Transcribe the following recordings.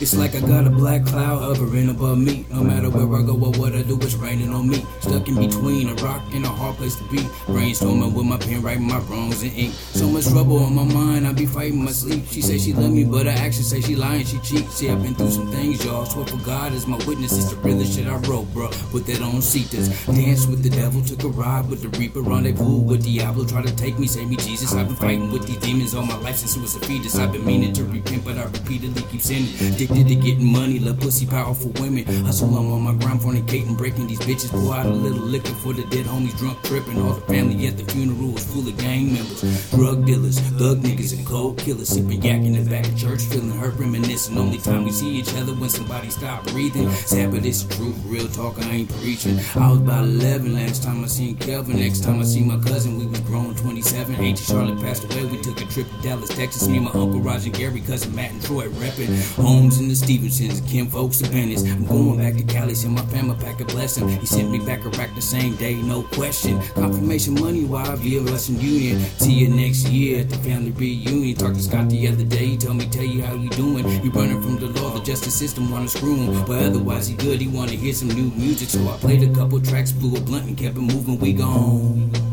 It's like I got a black cloud hovering above me. No matter where I go or what I do, it's raining on me. Stuck in between a rock and a hard place to be. Brainstorming with my pen, writing my wrongs in ink. So much trouble on my mind, I be fighting my sleep. She say she love me, but her actions say she lying, she cheats. See, I've been through some things, y'all. Swear for God is my witness. It's the realest shit I wrote, bro. Put that on Cetus. Dance with the devil, took a ride with the Reaper. Rendezvous with Diablo, try to take me, save me, Jesus. I've been fighting with these demons all my life since it was a fetus. I've been meaning to repent, but I repeatedly keep sinning. Addicted to getting money, love pussy, powerful women. Hustle, I'm on my grind, fornicating, breaking these bitches. Pour out a little liquor for the dead homies, drunk tripping. All the family at the funeral was full of gang members, drug dealers, thug niggas, and cold killers. Sipping yak in the back of church, feeling hurt, reminiscing. Only time we see each other when somebody stop breathing. Sad, but it's true. Real talk, I ain't preaching. I was about 11 last time I seen Kelvin. Next time I see my cousin, we was grown 27. Auntie Charlotte passed away. We took a trip to Dallas, Texas. Me, my uncle Roger Gary, cousin Matt and Troy repping. Homes in the Stevensons, Kim folks of Venice. I'm going back to Cali, send my family pack a blessing. He sent me back a rack the same day, no question. Confirmation money, why I be a Western Union. See you next year at the family reunion. Talked to Scott the other day, he told me, tell you how you doing. You running from the law, the justice system wanna screw him. But otherwise he good, he wanna hear some new music. So I played a couple tracks, blew a blunt and kept it moving, we gone.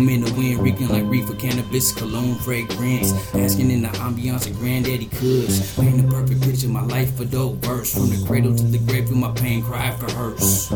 I'm in the wind, reeking like reefer cannabis, cologne fragrance. Asking in the ambiance of granddaddy kush. Paint the perfect picture, my life a dope verse. From the cradle to the grave, feel my pain, cry for hers.